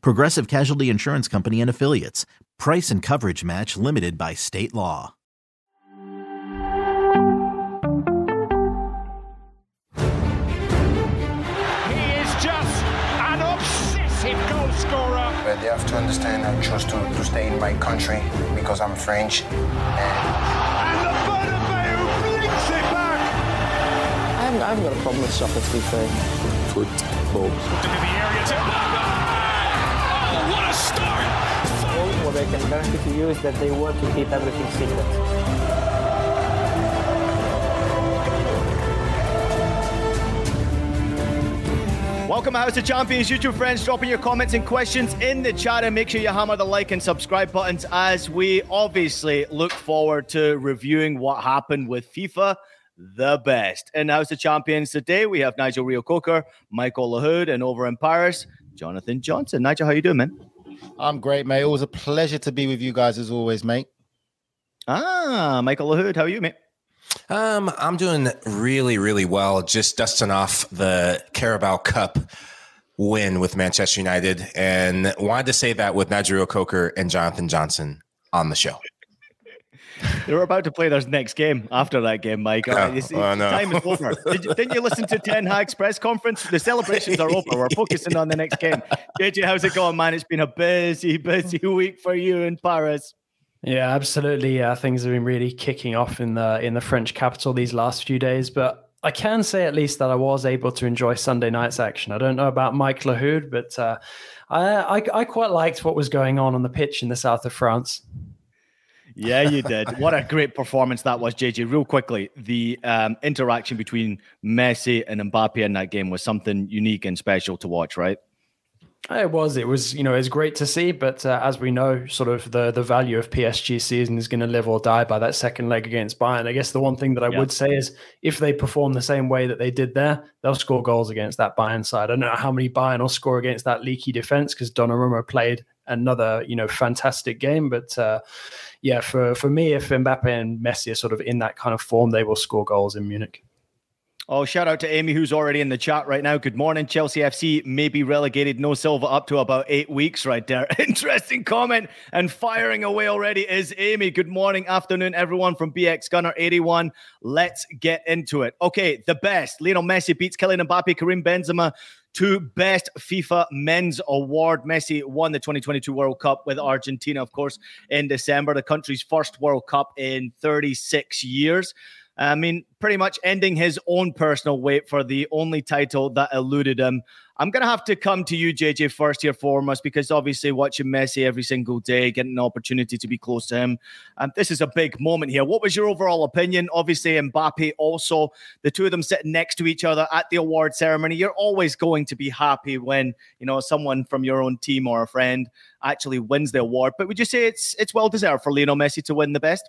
Progressive Casualty Insurance Company and Affiliates. Price and coverage match limited by state law. He is just an obsessive goal scorer. But they have to understand I chose to, to stay in my country because I'm French. And And the Bernabeu blinks it back. I haven't, I haven't got a problem with soccer, to be fair. football. Into the area to Mbappe. What a start! What they can guarantee to you is that they want to keep everything secret. Welcome, House of Champions YouTube friends. Dropping your comments and questions in the chat and make sure you hammer the like and subscribe buttons as we obviously look forward to reviewing what happened with FIFA the best. In House of Champions today, we have Nigel Reo-Coker, Michael Lahoud, and over in Paris, Jonathan Johnson. Nigel, how you doing, man? I'm great, mate. Always a pleasure to be with you guys as always, mate. Ah, Michael Lahoud, how are you, mate? Um, I'm doing really, really well. Just dusting off the Carabao Cup win with Manchester United, and wanted to say that with Nigel Coker and Jonathan Johnson on the show. They were about to play their next game after that game, Mike. Yeah, You see, I know. Time is over. Did you, didn't you listen to Ten Hag's press conference? The celebrations are over. We're focusing on the next game. JJ, how's it going, man? It's been a busy, busy week for you in Paris. Yeah, absolutely. Uh, things have been really kicking off in the in the French capital these last few days, but I can say at least that I was able to enjoy Sunday night's action. I don't know about Mike Lahoud, but uh, I, I I quite liked what was going on on the pitch in the south of France. Yeah, you did. what a great performance that was, JJ. Real quickly, the um, interaction between Messi and Mbappe in that game was something unique and special to watch, right? It was. It was. You know, it's great to see. But uh, as we know, sort of the the value of PSG season is going to live or die by that second leg against Bayern. I guess the one thing that I Yeah. would say is if they perform the same way that they did there, they'll score goals against that Bayern side. I don't know how many Bayern will score against that leaky defense because Donnarumma played another you know fantastic game. But uh, yeah, for for me, if Mbappe and Messi are sort of in that kind of form, they will score goals in Munich. Oh, shout out to Amy, who's already in the chat right now. Good morning. Chelsea FC Maybe relegated, no Silva up to about eight weeks right there. Interesting comment and firing away already is Amy. Good morning, afternoon, everyone from BX Gunner 81. Let's get into it. Okay, the best. Lionel Messi beats Kylian Mbappe, Karim Benzema to best FIFA men's award. Messi won the 2022 World Cup with Argentina, of course, in December, the country's first World Cup in 36 years. I mean, pretty much ending his own personal wait for the only title that eluded him. I'm going to have to come to you, JJ, first here foremost, because obviously watching Messi every single day, getting an opportunity to be close to him, um, this is a big moment here. What was your overall opinion? Obviously, Mbappe also, the two of them sitting next to each other at the award ceremony. You're always going to be happy when, you know, someone from your own team or a friend actually wins the award. But would you say it's it's well deserved for Lionel Messi to win the best?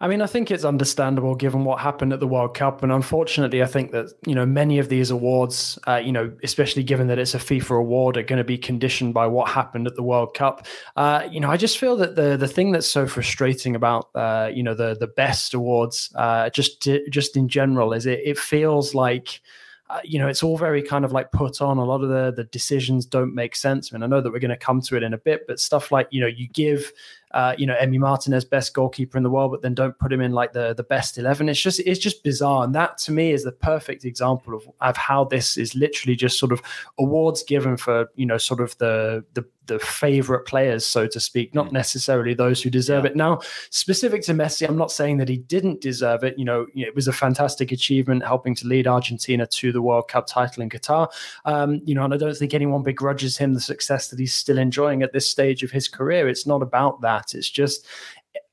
I mean, I think it's understandable given what happened at the World Cup, and unfortunately, I think that you know many of these awards, uh, you know, especially given that it's a FIFA award, are going to be conditioned by what happened at the World Cup. Uh, you know, I just feel that the the thing that's so frustrating about uh, you know the the best awards, uh, just just in general, is it it feels like uh, you know, it's all very kind of like put on. A lot of the the decisions don't make sense. I mean, I know that we're going to come to it in a bit, but stuff like you know, you give uh, you know, Emi Martinez, best goalkeeper in the world, but then don't put him in like the the best eleven. It's just it's just bizarre, and that to me is the perfect example of of how this is literally just sort of awards given for you know sort of the the the favorite players, so to speak, not mm. necessarily those who deserve yeah. it. Now, specific to Messi, I'm not saying that he didn't deserve it. You know, it was a fantastic achievement helping to lead Argentina to the World Cup title in Qatar. Um, you know, and I don't think anyone begrudges him the success that he's still enjoying at this stage of his career. It's not about that. It's just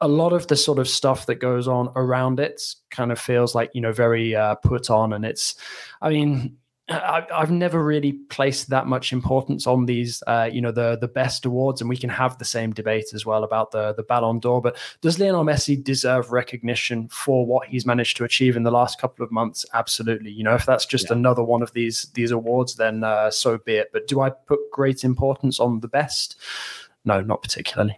a lot of the sort of stuff that goes on around it kind of feels like you know very uh, put on and it's i mean I, have never really placed that much importance on these, uh, you know, the the best awards, and we can have the same debate as well about the the Ballon d'Or. But does Lionel Messi deserve recognition for what he's managed to achieve in the last couple of months? Absolutely. You know, if that's just yeah. another one of these these awards, then uh, so be it. But do I put great importance on the best? No, not particularly.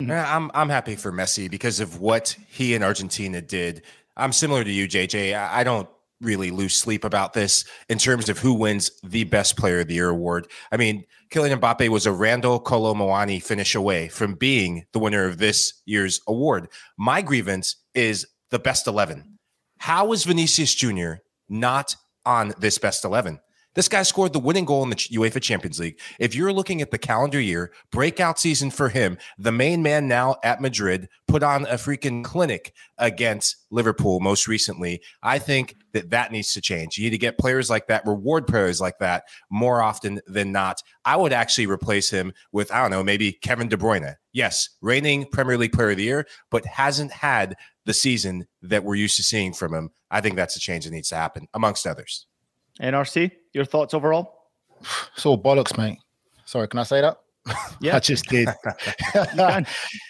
Mm-hmm. I'm I'm happy for Messi because of what he and Argentina did. I'm similar to you, JJ. I don't really lose sleep about this in terms of who wins the best player of the year award. I mean, Kylian Mbappe was a Randal Kolo Muani finish away from being the winner of this year's award. My grievance is the best 11. How is Vinicius Jr. not on this best 11? This guy scored the winning goal in the UEFA Champions League. If you're looking at the calendar year, breakout season for him, the main man now at Madrid put on a freaking clinic against Liverpool most recently. I think that that needs to change. You need to get players like that, reward players like that more often than not. I would actually replace him with, I don't know, maybe Kevin De Bruyne. Yes, reigning Premier League player of the year, but hasn't had the season that we're used to seeing from him. I think that's a change that needs to happen, amongst others. NRC, your thoughts overall? It's all bollocks, mate. Sorry, can I say that? Yeah, I just did.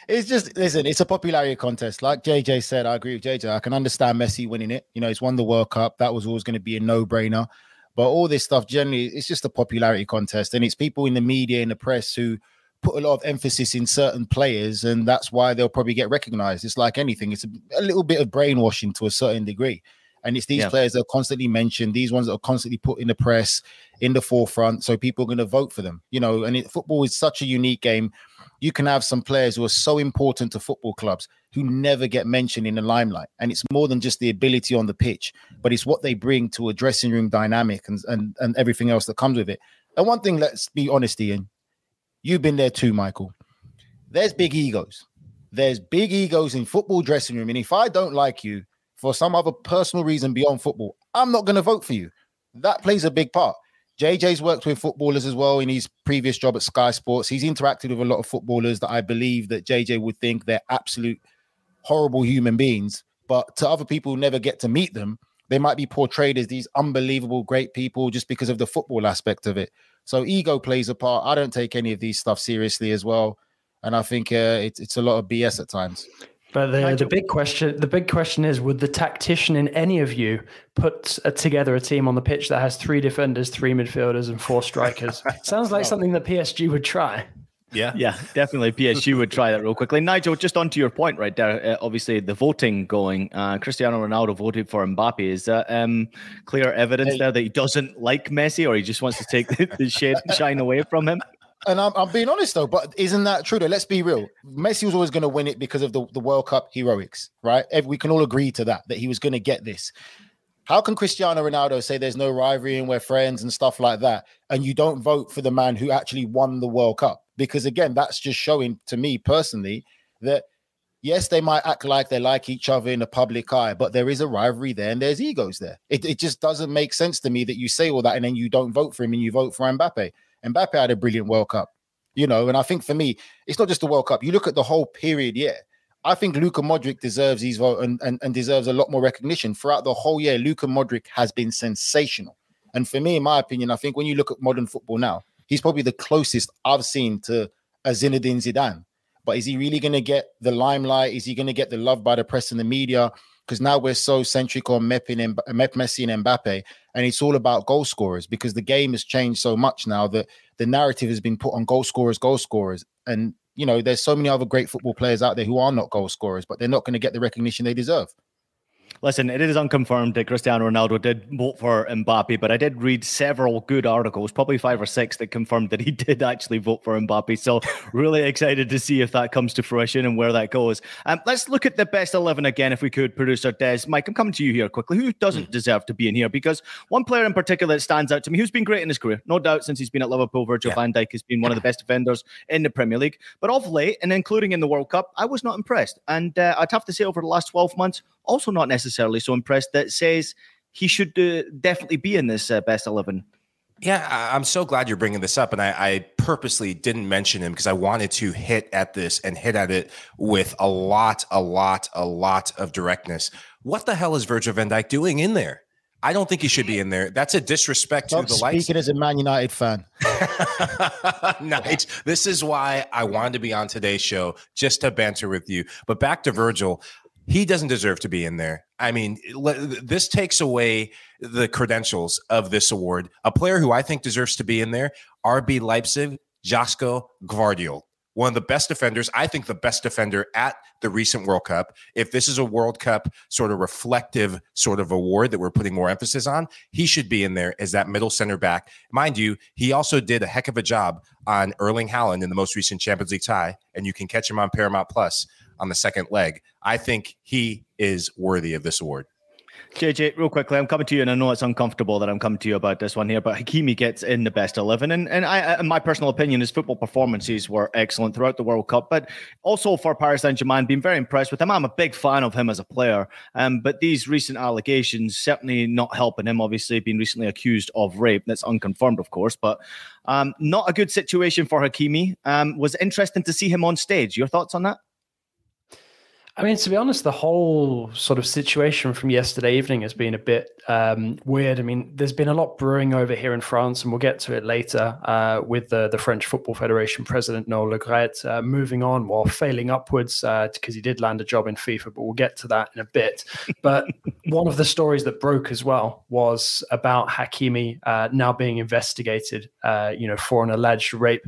it's just listen. It's a popularity contest. Like JJ said, I agree with JJ. I can understand Messi winning it. You know, he's won the World Cup. That was always going to be a no-brainer. But all this stuff, generally, it's just a popularity contest, and it's people in the media, in the press, who put a lot of emphasis in certain players, and that's why they'll probably get recognized. It's like anything; it's a, a little bit of brainwashing to a certain degree. And it's these yeah. players that are constantly mentioned, these ones that are constantly put in the press, in the forefront. So people are going to vote for them, you know. And it, football is such a unique game. You can have some players who are so important to football clubs who never get mentioned in the limelight. And it's more than just the ability on the pitch, but it's what they bring to a dressing room dynamic and, and, and everything else that comes with it. And one thing, let's be honest, Ian, you've been there too, Michael. There's big egos. There's big egos in football dressing room. And if I don't like you, for some other personal reason beyond football, I'm not going to vote for you. That plays a big part. JJ's worked with footballers as well in his previous job at Sky Sports. He's interacted with a lot of footballers that I believe that JJ would think they're absolute horrible human beings. But to other people who never get to meet them, they might be portrayed as these unbelievable great people just because of the football aspect of it. So ego plays a part. I don't take any of these stuff seriously as well, and I think uh, it's it's a lot of BS at times. But the, the big question the big question is would the tactician in any of you put a, together a team on the pitch that has three defenders, three midfielders, and four strikers? Sounds like something that PSG would try. Yeah, yeah, definitely. PSG would try that real quickly. Nigel, just on to your point right there. Uh, obviously, the voting going. Uh, Cristiano Ronaldo voted for Mbappe. Is that um, clear evidence hey. there that he doesn't like Messi, or he just wants to take the, the shade, shine away from him? And I'm, I'm, being honest though, but isn't that true? Though, let's be real. Messi was always going to win it because of the, the World Cup heroics, right? We can all agree to that that he was going to get this. How can Cristiano Ronaldo say there's no rivalry and we're friends and stuff like that, and you don't vote for the man who actually won the World Cup? Because again, that's just showing to me personally that yes, they might act like they like each other in the public eye, but there is a rivalry there and there's egos there. It, it just doesn't make sense to me that you say all that and then you don't vote for him and you vote for Mbappe. Mbappe had a brilliant World Cup, you know, and I think for me, it's not just the World Cup. You look at the whole period, yeah. I think Luka Modric deserves his vote and, and, and deserves a lot more recognition. Throughout the whole year, Luka Modric has been sensational. And for me, in my opinion, I think when you look at modern football now, he's probably the closest I've seen to a Zinedine Zidane. But is he really going to get the limelight? Is he going to get the love by the press and the media? because now we're so centric on Messi and Messi and Mbappe, and it's all about goal scorers because the game has changed so much now that the narrative has been put on goal scorers, goal scorers, and you know there's so many other great football players out there who are not goal scorers, but they're not going to get the recognition they deserve. Listen, it is unconfirmed that Cristiano Ronaldo did vote for Mbappe, but I did read several good articles, probably five or six, that confirmed that he did actually vote for Mbappe. So, really excited to see if that comes to fruition and where that goes. Um, let's look at the best 11 again, if we could, producer Des. Mike, I'm coming to you here quickly. Who doesn't mm. deserve to be in here? Because one player in particular that stands out to me, who's been great in his career, no doubt, since he's been at Liverpool, Virgil yeah. van Dijk has been one of the best defenders in the Premier League. But of late, and including in the World Cup, I was not impressed. And uh, I'd have to say, over the last 12 months, also not necessarily so impressed that says he should uh, definitely be in this uh, best 11. Yeah, I'm so glad you're bringing this up. And I, I purposely didn't mention him because I wanted to hit at this and hit at it with a lot, a lot, a lot of directness. What the hell is Virgil van Dijk doing in there? I don't think he should be in there. That's a disrespect Stop to the lights. Speaking as a Man United fan. nice. This is why I wanted to be on today's show just to banter with you. But back to Virgil he doesn't deserve to be in there. I mean, this takes away the credentials of this award. A player who I think deserves to be in there, RB Leipzig, Joško Gvardiol. One of the best defenders, I think the best defender at the recent World Cup. If this is a World Cup sort of reflective sort of award that we're putting more emphasis on, he should be in there as that middle center back. Mind you, he also did a heck of a job on Erling Haaland in the most recent Champions League tie, and you can catch him on Paramount Plus on the second leg. I think he is worthy of this award. JJ, real quickly, I'm coming to you, and I know it's uncomfortable that I'm coming to you about this one here, but Hakimi gets in the best 11. And, and I, in my personal opinion, his football performances were excellent throughout the World Cup, but also for Paris Saint Germain, being very impressed with him. I'm a big fan of him as a player, um, but these recent allegations certainly not helping him, obviously, being recently accused of rape. That's unconfirmed, of course, but um, not a good situation for Hakimi. Um, was interesting to see him on stage. Your thoughts on that? I mean, to be honest, the whole sort of situation from yesterday evening has been a bit um, weird. I mean, there's been a lot brewing over here in France, and we'll get to it later uh, with the, the French Football Federation president Noël Le Graët uh, moving on while failing upwards because uh, he did land a job in FIFA, but we'll get to that in a bit. But one of the stories that broke as well was about Hakimi uh, now being investigated, uh, you know, for an alleged rape.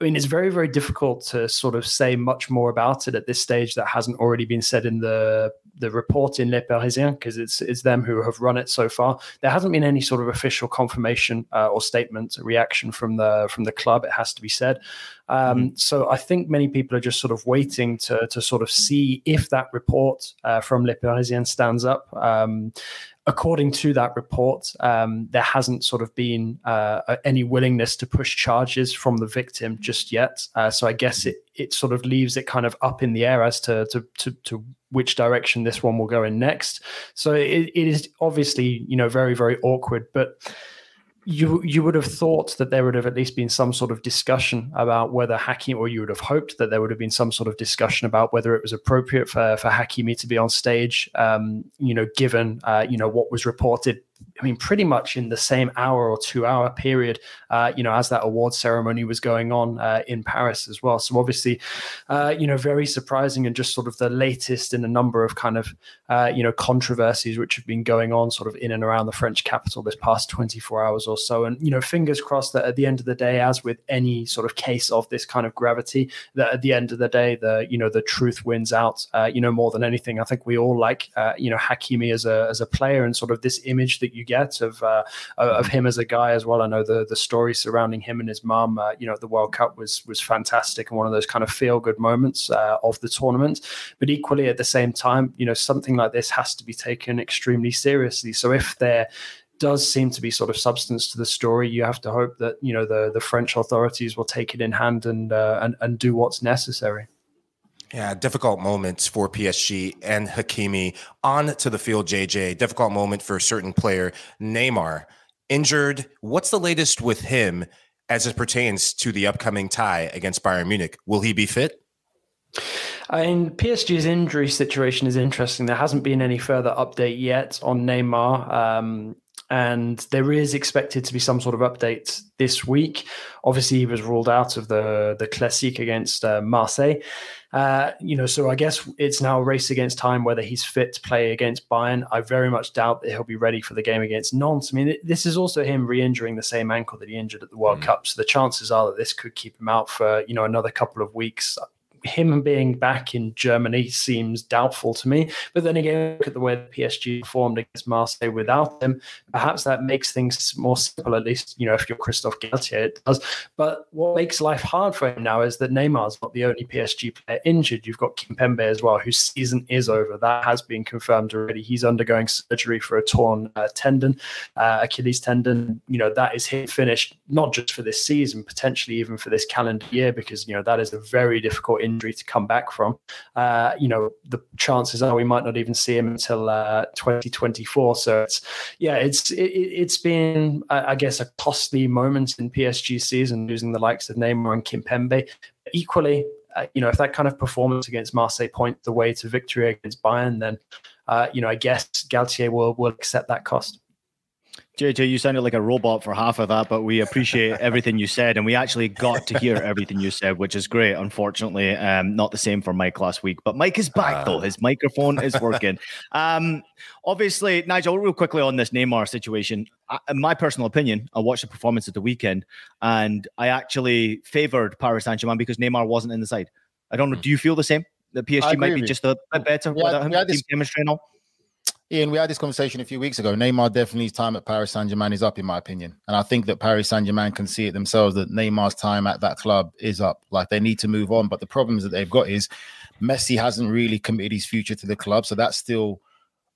I mean, it's very, very difficult to sort of say much more about it at this stage that hasn't already been said in the the report in Le Parisien because it's it's them who have run it so far. There hasn't been any sort of official confirmation uh, or statement, reaction from the from the club. It has to be said. Um, mm-hmm. So I think many people are just sort of waiting to to sort of see if that report uh, from Le Parisien stands up. Um, according to that report, um, there hasn't sort of been uh, any willingness to push charges from the victim just yet. Uh, so I guess it it sort of leaves it kind of up in the air as to to to, to which direction this one will go in next. So it, it is obviously you know very very awkward, but you you would have thought that there would have at least been some sort of discussion about whether Hakimi, or you would have hoped that there would have been some sort of discussion about whether it was appropriate for for Hakimi to be on stage. Um, you know, given uh, you know what was reported I mean, pretty much in the same hour or two hour period, uh, you know, as that award ceremony was going on uh, in Paris as well. So obviously, uh, you know, very surprising and just sort of the latest in a number of kind of, uh, you know, controversies which have been going on sort of in and around the French capital this past 24 hours or so. And, you know, fingers crossed that at the end of the day, as with any sort of case of this kind of gravity, that at the end of the day, the, you know, the truth wins out, uh, you know, more than anything. I think we all like, uh, you know, Hakimi as a, as a player and sort of this image that you get of uh, of him as a guy as well. I know the the story surrounding him and his mum, uh, you know, the World Cup was was fantastic and one of those kind of feel good moments uh, of the tournament. But equally, at the same time, you know, something like this has to be taken extremely seriously. So if there does seem to be sort of substance to the story. You have to hope that you know the the French authorities will take it in hand and uh, and and do what's necessary. Yeah, difficult moments for PSG and Hakimi on to the field. JJ, difficult moment for a certain player, Neymar, injured. What's the latest with him as it pertains to the upcoming tie against Bayern Munich? Will he be fit? I mean, PSG's injury situation is interesting. There hasn't been any further update yet on Neymar. Um, and there is expected to be some sort of update this week. Obviously, he was ruled out of the the Classique against uh, Marseille. Uh, you know, so I guess it's now a race against time whether he's fit to play against Bayern. I very much doubt that he'll be ready for the game against Nantes. I mean, it, this is also him re-injuring the same ankle that he injured at the World mm. Cup, so the chances are that this could keep him out for you know another couple of weeks him being back in Germany seems doubtful to me. But then again, look at the way the PSG performed against Marseille without him. Perhaps that makes things more simple, at least, you know, if you're Christophe Galtier, it does. But what makes life hard for him now is that Neymar's not the only PSG player injured. You've got Kimpembe as well, whose season is over. That has been confirmed already. He's undergoing surgery for a torn uh, tendon, uh, Achilles tendon. You know, that is him finished, not just for this season, potentially even for this calendar year, because, you know, that is a very difficult injury to come back from. Uh, you know, the chances are we might not even see him until uh, 2024. So it's, yeah, it's it, has been, I guess, a costly moment in PSG season, losing the likes of Neymar and Kimpembe. Equally, uh, you know, if that kind of performance against Marseille point the way to victory against Bayern, then, uh, you know, I guess Galtier will will accept that cost. JJ, you sounded like a robot for half of that, but we appreciate everything you said, and we actually got to hear everything you said, which is great. Unfortunately, um, not the same for Mike last week, but Mike is back though; his microphone is working. Um, obviously, Nigel, real quickly on this Neymar situation. I, in my personal opinion, I watched the performance at the weekend, and I actually favoured Paris Saint Germain because Neymar wasn't in the side. I don't know. Do you feel the same? The PSG might be just a bit better yeah, without him. Yeah, this, chemistry and all. Ian, we had this conversation a few weeks ago. Neymar definitely time at Paris Saint Germain is up, in my opinion. And I think that Paris Saint Germain can see it themselves that Neymar's time at that club is up. Like they need to move on. But the problems that they've got is Messi hasn't really committed his future to the club. So that's still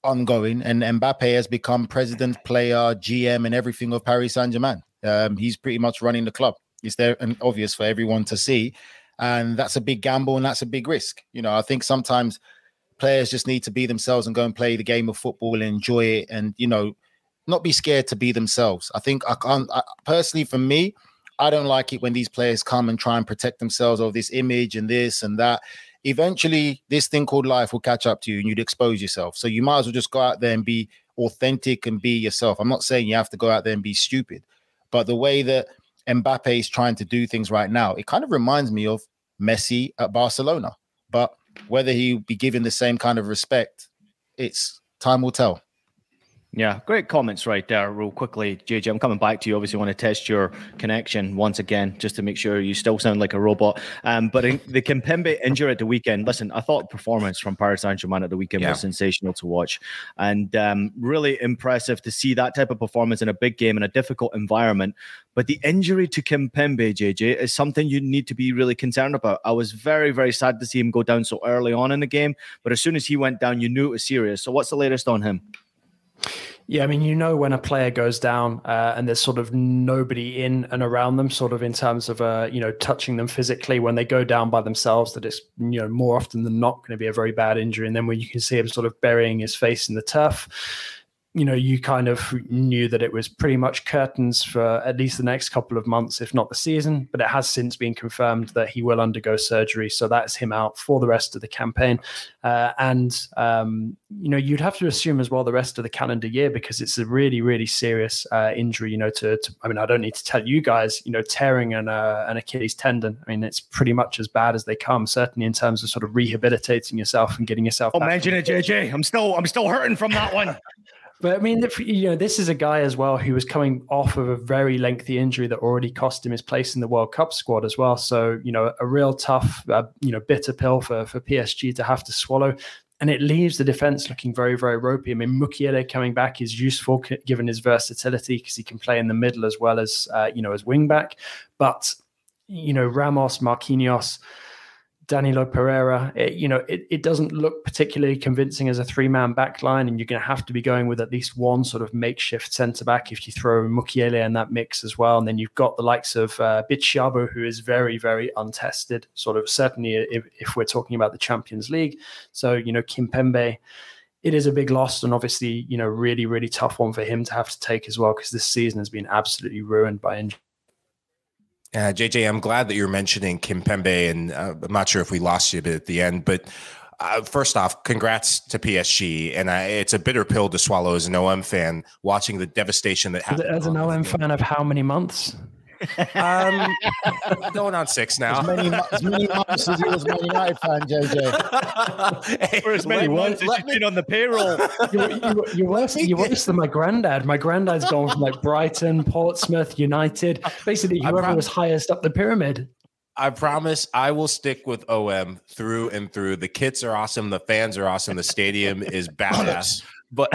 ongoing. And Mbappe has become president, player, GM, and everything of Paris Saint Germain. Um, he's pretty much running the club. It's there and obvious for everyone to see. And that's a big gamble and that's a big risk. You know, I think sometimes players just need to be themselves and go and play the game of football and enjoy it and you know not be scared to be themselves. I think i can't I, personally for me i don't like it when these players come and try and protect themselves of this image and this and that. Eventually this thing called life will catch up to you and you'd expose yourself. So you might as well just go out there and be authentic and be yourself. I'm not saying you have to go out there and be stupid but the way that Mbappe is trying to do things right now it kind of reminds me of messi at barcelona. But whether he'll be given the same kind of respect, it's time will tell. Yeah, great comments right there. Real quickly, JJ, I'm coming back to you. Obviously, want to test your connection once again, just to make sure you still sound like a robot. Um, but in, the Kimpembe injury at the weekend, listen, I thought performance from Paris Saint Germain at the weekend yeah. was sensational to watch, and um, really impressive to see that type of performance in a big game in a difficult environment. But the injury to Kimpembe, JJ, is something you need to be really concerned about. I was very, very sad to see him go down so early on in the game, but as soon as he went down, you knew it was serious. So, what's the latest on him? Yeah, I mean, you know, when a player goes down uh, and there's sort of nobody in and around them, sort of in terms of, uh, you know, touching them physically, when they go down by themselves, that it's, you know, more often than not going to be a very bad injury. And then when you can see him sort of burying his face in the turf, you know, you kind of knew that it was pretty much curtains for at least the next couple of months, if not the season. But it has since been confirmed that he will undergo surgery, so that's him out for the rest of the campaign. Uh, and um, you know, you'd have to assume as well the rest of the calendar year because it's a really, really serious uh, injury. You know, to, to, I mean, I don't need to tell you guys, you know, tearing an uh, an Achilles tendon. I mean, it's pretty much as bad as they come, certainly in terms of sort of rehabilitating yourself and getting yourself. Oh, imagine it, JJ. I'm still, I'm still hurting from that one. But I mean, you know, this is a guy as well who was coming off of a very lengthy injury that already cost him his place in the World Cup squad as well. So, you know, a real tough, uh, you know, bitter pill for, for PSG to have to swallow. And it leaves the defense looking very, very ropey. I mean, Mukiele coming back is useful given his versatility because he can play in the middle as well as, uh, you know, as wing back. But, you know, Ramos, Marquinhos, Danilo Pereira, it, you know, it, it doesn't look particularly convincing as a three man back line, and you're going to have to be going with at least one sort of makeshift centre back if you throw Mukiele in that mix as well. And then you've got the likes of uh, Bitshiabu, who is very, very untested, sort of certainly if, if we're talking about the Champions League. So, you know, Kimpembe it is a big loss and obviously you know really really tough one for him to have to take as well because this season has been absolutely ruined by injury uh, JJ, I'm glad that you're mentioning Kimpembe, and uh, I'm not sure if we lost you at the end, but uh, first off, congrats to PSG, and I, it's a bitter pill to swallow as an OM fan watching the devastation that happened. As an OM fan of how many months? Um, going on six now. As many, as many months as he was Man United fan, JJ. For as many months as you've been on the payroll. You're, you you're, worse, you're worse than my granddad. My granddad's gone from like Brighton, Portsmouth, United, basically whoever was highest up the pyramid. I promise I will stick with OM through and through. The kits are awesome. The fans are awesome. The stadium is badass. But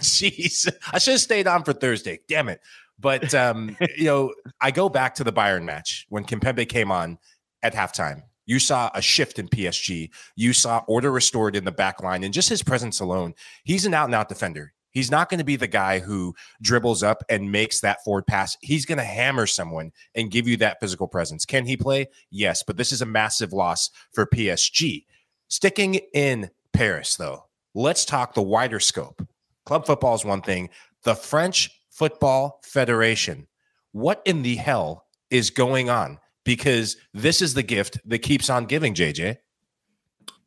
jeez, I should have stayed on for Thursday. Damn it. But um, you know, I go back to the Bayern match when Kimpembe came on at halftime. You saw a shift in PSG. You saw order restored in the back line, and just his presence alone, he's an out and out defender. He's not going to be the guy who dribbles up and makes that forward pass. He's going to hammer someone and give you that physical presence. Can he play? Yes, but this is a massive loss for PSG. Sticking in Paris, though, let's talk the wider scope. Club football is one thing, the French Football Federation. What in the hell is going on? Because this is the gift that keeps on giving, JJ.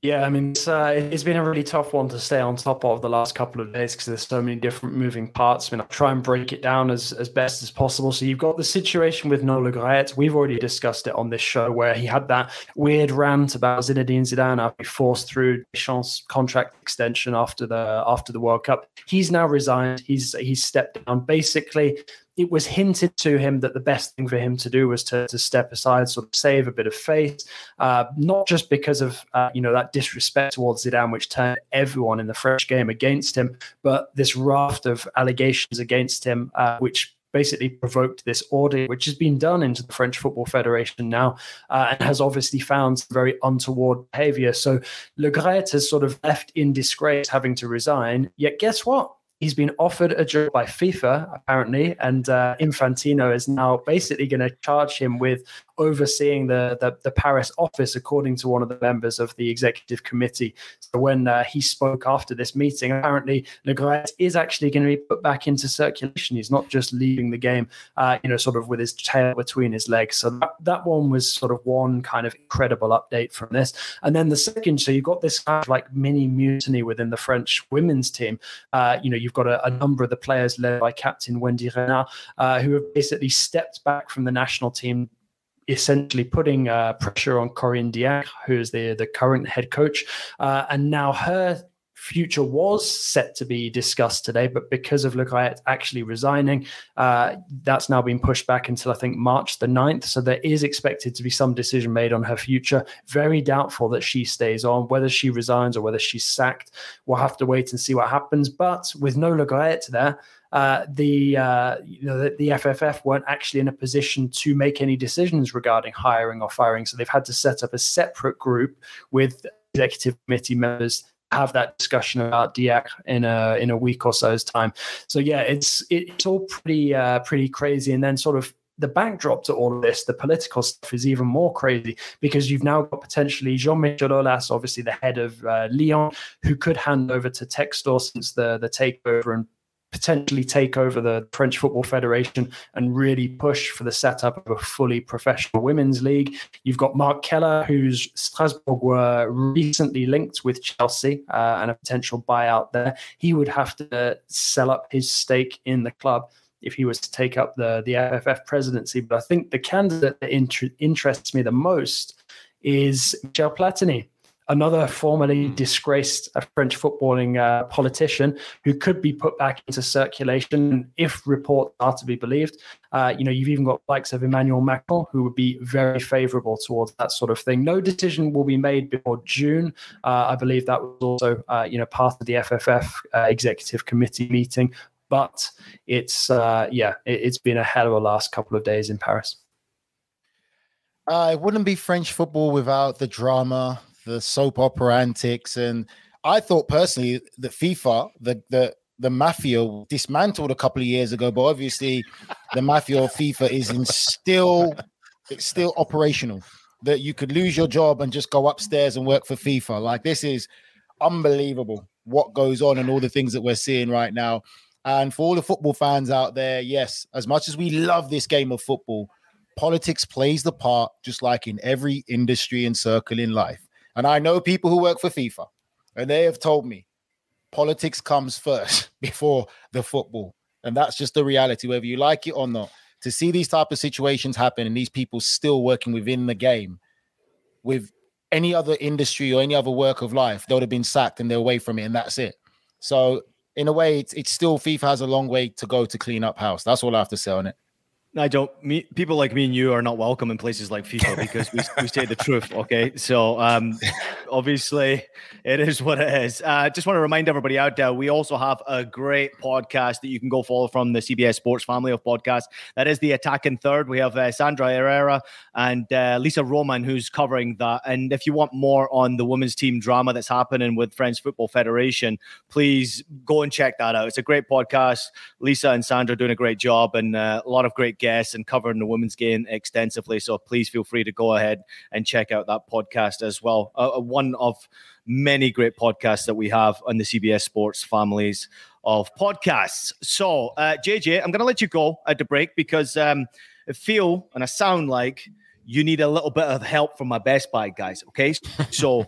Yeah, I mean, it's, uh, it's been a really tough one to stay on top of the last couple of days because there's so many different moving parts. I mean, I'll try and break it down as, as best as possible. So you've got the situation with Noël Le Graët. We've already discussed it on this show where he had that weird rant about Zinedine Zidane after he forced through Deschamps' contract extension after the after the World Cup. He's now resigned. He's he's stepped down. Basically, it was hinted to him that the best thing for him to do was to, to step aside, sort of save a bit of face, uh, not just because of uh, you know that disrespect towards Zidane, which turned everyone in the French game against him, but this raft of allegations against him, uh, which basically provoked this audit, which has been done into the French Football Federation now, uh, and has obviously found very untoward behavior. So Le Graët has sort of left in disgrace, having to resign. Yet guess what? He's been offered a job by FIFA, apparently, and uh, Infantino is now basically going to charge him with overseeing the, the, the Paris office, according to one of the members of the executive committee. So when uh, he spoke after this meeting, apparently Le Graët is actually going to be put back into circulation. He's not just leaving the game, uh, you know, sort of with his tail between his legs. So that, that one was sort of one kind of incredible update from this. And then the second, so you've got this kind of like mini mutiny within the French women's team. Uh, you know, you've got a, a, number of the players led by Captain Wendy Renard, uh, who have basically stepped back from the national team essentially putting uh, pressure on Corinne Diacre, who is the the current head coach, uh, and now her future was set to be discussed today, but because of Le actually resigning, uh, that's now been pushed back until I think March the 9th. So there is expected to be some decision made on her future. Very doubtful that she stays on, whether she resigns or whether she's sacked. We'll have to wait and see what happens. But with no Le there, uh, the uh, you know the, the, FFF weren't actually in a position to make any decisions regarding hiring or firing, so they've had to set up a separate group with executive committee members have that discussion about Diacre in a in a week or so's time. So yeah, it's it's all pretty uh, pretty crazy, and then sort of the backdrop to all of this, the political stuff is even more crazy because you've now got potentially Jean-Michel Aulas, obviously the head of uh, Lyon, who could hand over to Textor since the the takeover and potentially take over the French Football Federation and really push for the setup of a fully professional women's league. You've got Marc Keller, who's Strasbourg were recently linked with Chelsea uh, and a potential buyout there. He would have to sell up his stake in the club if he was to take up the the FFF presidency. But I think the candidate that inter- interests me the most is Michel Platini another formerly hmm. disgraced uh, French footballing uh, politician who could be put back into circulation if reports are to be believed. Uh, you know, you've even got likes of Emmanuel Macron who would be very favourable towards that sort of thing. No decision will be made before June. Uh, I believe that was also, uh, you know, part of the FFF uh, executive committee meeting. But it's yeah, it, has been a hell of a last couple of days in Paris. Uh, it wouldn't be French football without the drama, the soap opera antics. And I thought personally that FIFA, the the the mafia dismantled a couple of years ago, but obviously the mafia of FIFA is in still it's still operational. That you could lose your job and just go upstairs and work for FIFA. Like this is unbelievable what goes on and all the things that we're seeing right now. And for all the football fans out there, yes, as much as we love this game of football, politics plays the part just like in every industry and circle in life. And I know people who work for FIFA, and they have told me politics comes first before the football. And that's just the reality, whether you like it or not. To see these type of situations happen and these people still working within the game with any other industry or any other work of life, they would have been sacked and they're away from it, and that's it. So in a way, it's, it's still FIFA has a long way to go to clean up house. That's all I have to say on it. Nigel, me, people like me and you are not welcome in places like FIFA because we, we say the truth. Okay. So, um, obviously, it is what it is. I uh, just want to remind everybody out there we also have a great podcast that you can go follow from the CBS Sports family of podcasts. That is the Attacking Third. We have uh, Sandra Herrera and uh, Lisa Roman who's covering that. And if you want more on the women's team drama that's happening with French Football Federation, please go and check that out. It's a great podcast. Lisa and Sandra doing a great job and uh, a lot of great guests and covering the women's game extensively. So please feel free to go ahead and check out that podcast as well. Uh, uh one of many great podcasts that we have on the CBS Sports families of podcasts. So, uh, JJ, I'm going to let you go at the break because um, I feel and I sound like you need a little bit of help from my Best Buy guys. Okay. So,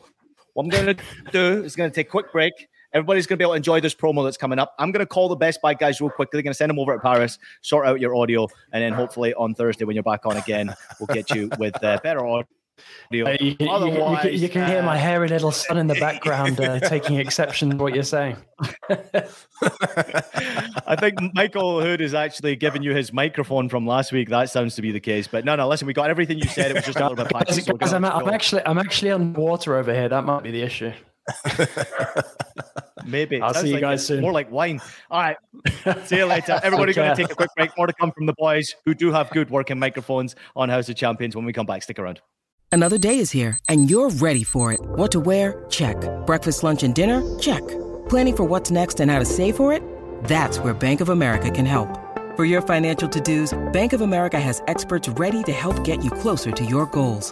what I'm going to do is going to take a quick break. Everybody's going to be able to enjoy this promo that's coming up. I'm going to call the Best Buy guys real quickly. They're going to send them over to Paris, sort out your audio, and then hopefully on Thursday when you're back on again, we'll get you with uh, better audio. Uh, you, you, you, you, can hear my uh, hairy little son in the background uh, taking exception to what you're saying. I think Michael Lahoud is actually giving you his microphone from last week. That sounds to be the case. But no, no, listen, we got everything you said. It was just a little bit patchy, so I'm, I'm, actually, I'm actually on water over here. That might be the issue. Maybe. I'll see you like guys soon. More like wine. All right. see you later. Everybody's going to take a quick break. More to come from the boys who do have good working microphones on House of Champions when we come back. Stick around. Another day is here and you're ready for it. What to wear? Check. Breakfast, lunch, and dinner? Check. Planning for what's next and how to save for it? That's where Bank of America can help. For your financial to-dos, Bank of America has experts ready to help get you closer to your goals.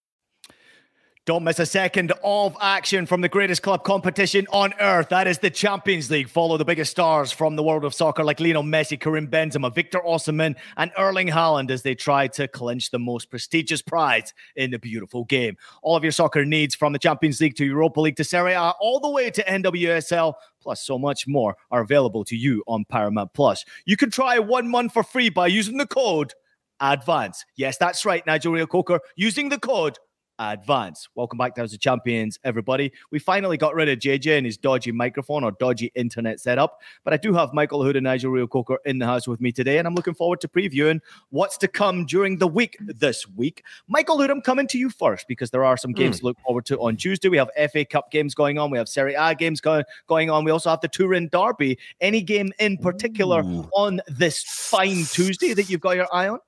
Don't miss a second of action from the greatest club competition on earth. That is the Champions League. Follow the biggest stars from the world of soccer like Lionel Messi, Karim Benzema, Victor Osimhen, and Erling Haaland as they try to clinch the most prestigious prize in the beautiful game. All of your soccer needs from the Champions League to Europa League to Serie A, all the way to NWSL, plus so much more are available to you on Paramount Plus. You can try one month for free by using the code ADVANCE. Yes, that's right, Nigel Reo-Coker, using the code advance. Welcome back to House of Champions, everybody. We finally got rid of JJ and his dodgy microphone or dodgy internet setup, but I do have Michael Lahoud and Nigel Reo-Coker in the house with me today, and I'm looking forward to previewing what's to come during the week this week. Michael Lahoud, I'm coming to you first because there are some games mm. to look forward to on Tuesday. We have FA Cup games going on, we have Serie A games going, going on, we also have the Turin Derby. Any game in particular Ooh. on this fine Tuesday that you've got your eye on?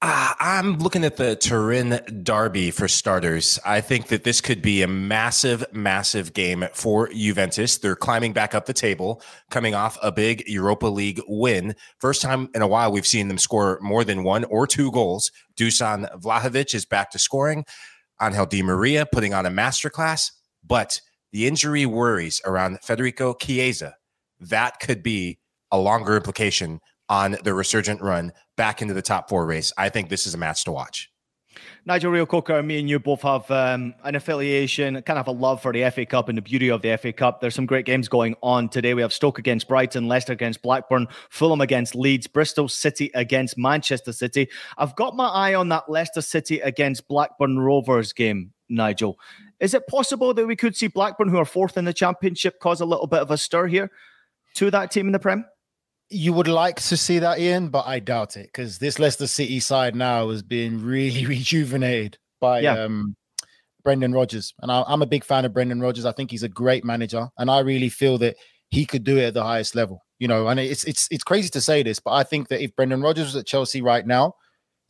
Uh, I'm looking at the Turin Derby for starters. I think that this could be a massive, massive game for Juventus. They're climbing back up the table, coming off a big Europa League win. First time in a while we've seen them score more than one or two goals. Dusan Vlahovic is back to scoring. Angel Di Maria putting on a masterclass. But the injury worries around Federico Chiesa, that could be a longer implication on the resurgent run back into the top four race. I think this is a match to watch. Nigel Reo-Coker, me and you both have um, an affiliation, kind of a love for the FA Cup and the beauty of the FA Cup. There's some great games going on today. We have Stoke against Brighton, Leicester against Blackburn, Fulham against Leeds, Bristol City against Manchester City. I've got my eye on that Leicester City against Blackburn Rovers game, Nigel. Is it possible that we could see Blackburn, who are fourth in the championship, cause a little bit of a stir here to that team in the Prem? You would like to see that, Ian, but I doubt it because this Leicester City side now is being really rejuvenated by yeah. um, Brendan Rodgers. And I, am a big fan of Brendan Rodgers. I think he's a great manager. And I really feel that he could do it at the highest level. You know, and it's it's it's crazy to say this, but I think that if Brendan Rodgers was at Chelsea right now,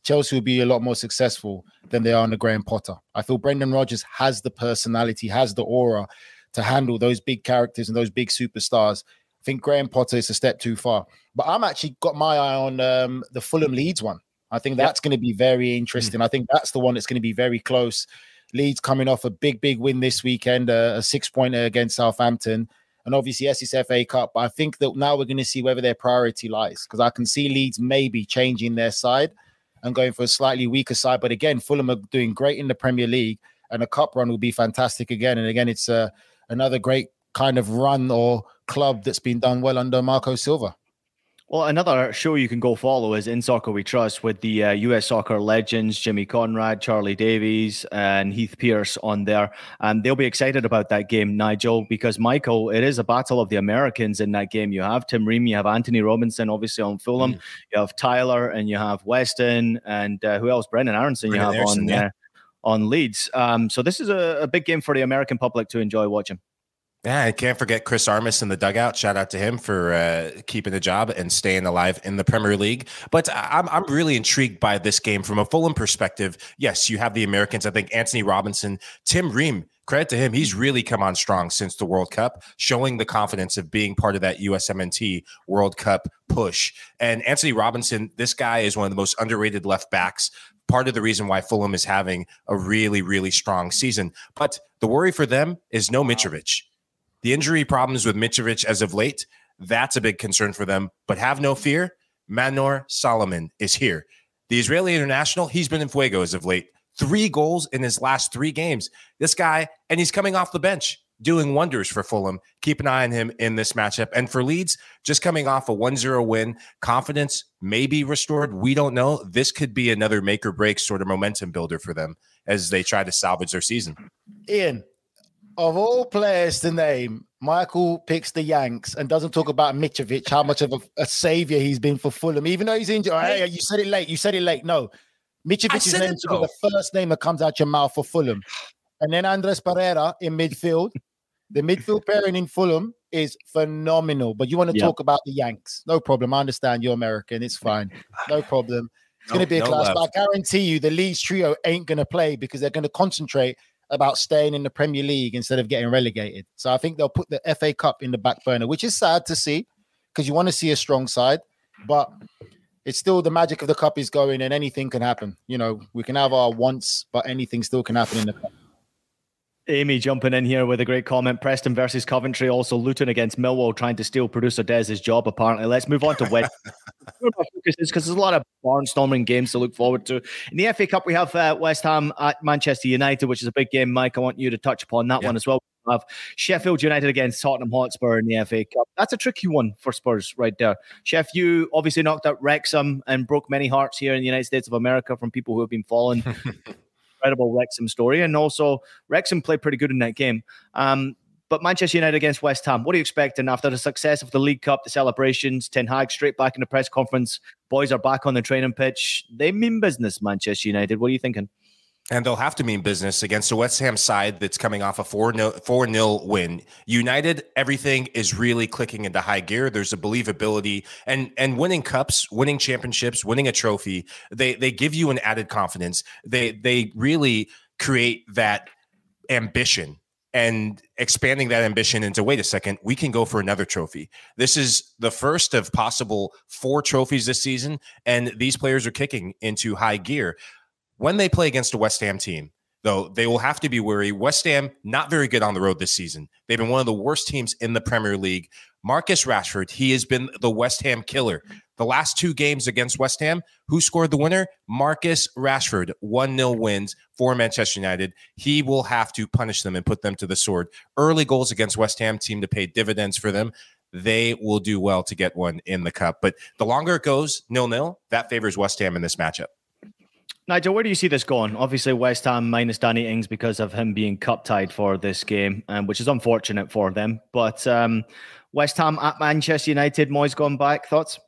Chelsea would be a lot more successful than they are under Graham Potter. I feel Brendan Rodgers has the personality, has the aura to handle those big characters and those big superstars I think Graham Potter is a step too far. But I'm actually got my eye on um, the Fulham Leeds one. I think that's yep. going to be very interesting. Mm. I think that's the one that's going to be very close. Leeds coming off a big, big win this weekend, uh, a six pointer against Southampton, and obviously SSFA Cup. But I think that now we're going to see whether their priority lies because I can see Leeds maybe changing their side and going for a slightly weaker side. But again, Fulham are doing great in the Premier League, and a cup run will be fantastic again. And again, it's uh, another great kind of run or club that's been done well under Marco Silva. Well, another show you can go follow is In Soccer We Trust with the uh, US soccer legends Jimmy Conrad, Charlie Davies, and Heath Pearce on there. And they'll be excited about that game, Nigel, because Michael, it is a battle of the Americans in that game. You have Tim Ream, you have Antonee Robinson, obviously on Fulham, mm. you have Tyler, and you have Weston, and uh, who else? Brenden Aaronson, you have Aaronson, on yeah. uh, on Leeds. Um, so this is a, a big game for the American public to enjoy watching. Yeah, I can't forget Chris Armas in the dugout. Shout out to him for uh, keeping the job and staying alive in the Premier League. But I'm I'm really intrigued by this game from a Fulham perspective. Yes, you have the Americans. I think Antonee Robinson, Tim Ream. Credit to him, he's really come on strong since the World Cup, showing the confidence of being part of that USMNT World Cup push. And Antonee Robinson, this guy is one of the most underrated left backs part of the reason why Fulham is having a really, really strong season. But the worry for them is no Mitrovic. The injury problems with Mitrovic as of late, that's a big concern for them. But have no fear, Manor Solomon is here. The Israeli international, he's been in fuego as of late. Three goals in his last three games. This guy, and he's coming off the bench, doing wonders for Fulham. Keep an eye on him in this matchup. And for Leeds, just coming off a 1 0 win, confidence may be restored. We don't know. This could be another make or break sort of momentum builder for them as they try to salvage their season. Ian, of all players to name, Michael picks the Yanks and doesn't talk about Mitrovic, how much of a, a savior he's been for Fulham, even though he's injured. Hey, you said it late. You said it late. No, Mitrovic's name should be the first name that comes out your mouth for Fulham. And then Andreas Pereira in midfield. The midfield pairing in Fulham is phenomenal. But you want to yep. talk about the Yanks? No problem. I understand you're American. It's fine. No problem. It's no, going to be a no class. Love. But I guarantee you, the Leeds trio ain't going to play because they're going to concentrate about staying in the Premier League instead of getting relegated. So I think they'll put the FA Cup in the back burner, which is sad to see because you want to see a strong side, but it's still the magic of the cup is going and anything can happen. You know, we can have our wants, but anything still can happen in the cup. Amy jumping in here with a great comment. Preston versus Coventry, also Luton against Millwall, trying to steal producer Des's job, apparently. Let's move on to West. because there's a lot of barnstorming games to look forward to. In the FA Cup, we have uh, West Ham at Manchester United, which is a big game. Mike, I want you to touch upon that yeah. one as well. We have Sheffield United against Tottenham Hotspur in the FA Cup. That's a tricky one for Spurs right there. Chef, you obviously knocked out Wrexham and broke many hearts here in the United States of America from people who have been following incredible Wrexham story. And also, Wrexham played pretty good in that game. Um, but Manchester United against West Ham, what are you expecting after the success of the League Cup, the celebrations? Ten Hag straight back in the press conference. Boys are back on the training pitch. They mean business, Manchester United. What are you thinking? And they'll have to mean business against a West Ham side that's coming off a 4 0 win. United, everything is really clicking into high gear. There's a believability and and winning cups, winning championships, winning a trophy, they they give you an added confidence. They they really create that ambition and expanding that ambition into wait a second, we can go for another trophy. This is the first of possible four trophies this season, and these players are kicking into high gear. When they play against a West Ham team, though, they will have to be wary. West Ham, not very good on the road this season. They've been one of the worst teams in the Premier League. Marcus Rashford, he has been the West Ham killer. The last two games against West Ham, who scored the winner? Marcus Rashford, 1 0 wins for Manchester United. He will have to punish them and put them to the sword. Early goals against West Ham seem to pay dividends for them. They will do well to get one in the cup. But the longer it goes, nil nil, that favors West Ham in this matchup. Nigel, where do you see this going? Obviously, West Ham minus Danny Ings because of him being cup tied for this game, um, which is unfortunate for them. But um, West Ham at Manchester United, Moyes gone back. Thoughts?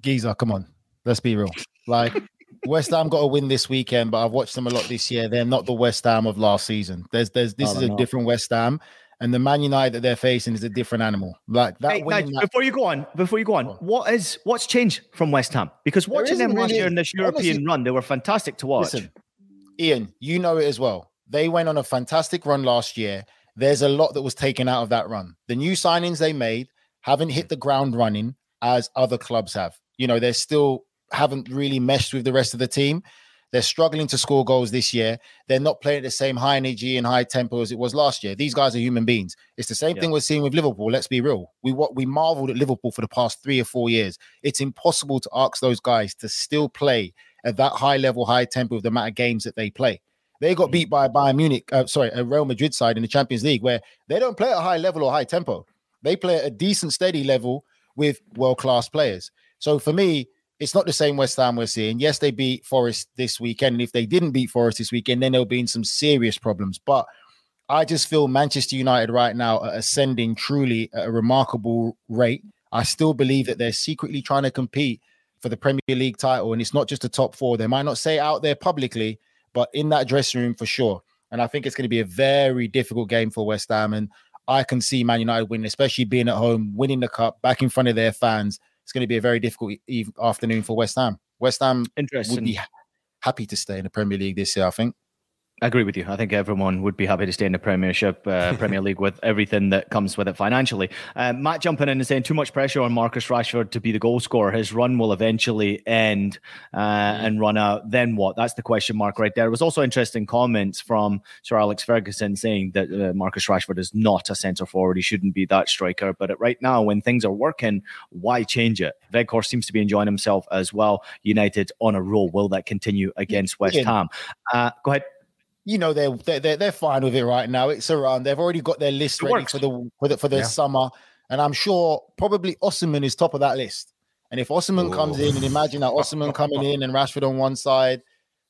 Geezer, come on. Let's be real. Like, West Ham got a win this weekend, but I've watched them a lot this year. They're not the West Ham of last season. There's, there's, this no, is a not. different West Ham and the Man United that they're facing is a different animal. Like that. Hey, that- before you go on, before you go on, what is what's changed from West Ham? Because watching them last really, year in this European honestly, run, they were fantastic to watch. Listen, Ian, you know it as well. They went on a fantastic run last year. There's a lot that was taken out of that run. The new signings they made haven't hit the ground running as other clubs have. You know, they're still haven't really meshed with the rest of the team. They're struggling to score goals this year. They're not playing at the same high energy and high tempo as it was last year. These guys are human beings. It's the same yeah. thing we're seeing with Liverpool. Let's be real. We what we marveled at Liverpool for the past three or four years. It's impossible to ask those guys to still play at that high level, high tempo of the amount of games that they play. They got beat by Bayern Munich, uh, sorry, a Real Madrid side in the Champions League where they don't play at a high level or high tempo. They play at a decent, steady level with world class players. So for me, it's not the same West Ham we're seeing. Yes, they beat Forest this weekend. And if they didn't beat Forest this weekend, then there'll be in some serious problems. But I just feel Manchester United right now are ascending truly at a remarkable rate. I still believe that they're secretly trying to compete for the Premier League title. And it's not just the top four. They might not say out there publicly, but in that dressing room for sure. And I think it's going to be a very difficult game for West Ham. And I can see Man United winning, especially being at home, winning the cup back in front of their fans it's going to be a very difficult eve- afternoon for West Ham. West Ham would be happy to stay in the Premier League this year, I think. I agree with you. I think everyone would be happy to stay in the Premiership, uh, Premier League with everything that comes with it financially. Uh, Matt jumping in and saying too much pressure on Marcus Rashford to be the goal scorer. His run will eventually end uh, mm. and run out. Then what? That's the question mark right there. There was also interesting comments from Sir Alex Ferguson saying that uh, Marcus Rashford is not a centre forward. He shouldn't be that striker. But right now, when things are working, why change it? Weghorst seems to be enjoying himself as well. United on a roll. Will that continue against West Ham? Uh, go ahead you know they're they're they're fine with it right now. It's around. They've already got their list it ready works. for the for the for the yeah. summer, and I'm sure probably Osimhen is top of that list. And if Osimhen comes in, and imagine that Osimhen coming in and Rashford on one side,